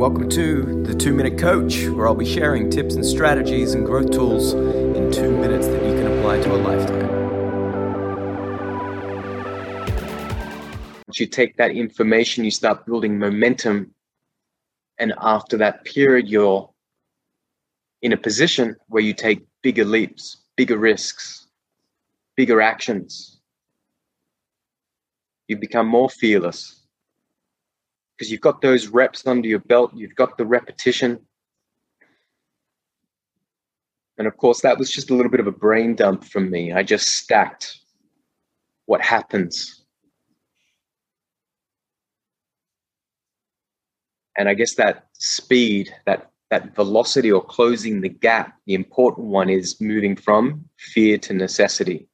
welcome to the Two Minute Coach, where I'll be sharing tips and strategies and growth tools in two minutes that you can apply to a lifetime. Once you take that information, you start building momentum. And after that period, you're in a position where you take bigger leaps, bigger risks, bigger actions. You become more fearless because you've got those reps under your belt, you've got the repetition. And of course, that was just a little bit of a brain dump from me. I just stacked what happens. And I guess that speed, that that velocity or closing the gap, the important one is moving from fear to necessity.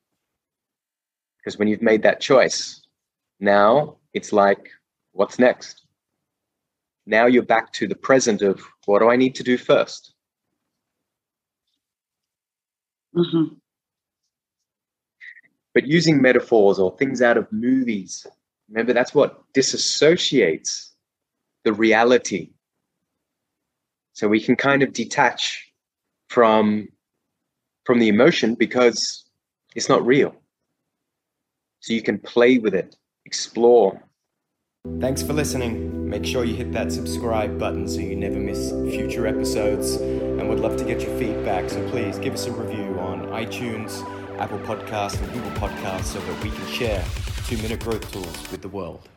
Because when you've made that choice, now it's like, what's next? Now you're back to the present of what do I need to do 1st mm-hmm. But using metaphors or things out of movies, remember that's what disassociates the reality. So we can kind of detach from from the emotion because it's not real. So you can play with it, explore, Thanks for listening. Make sure you hit that subscribe button so you never miss future episodes. And we'd love to get your feedback, so please give us a review on iTunes, Apple Podcasts, and Google Podcasts so that we can share two minute growth tools with the world.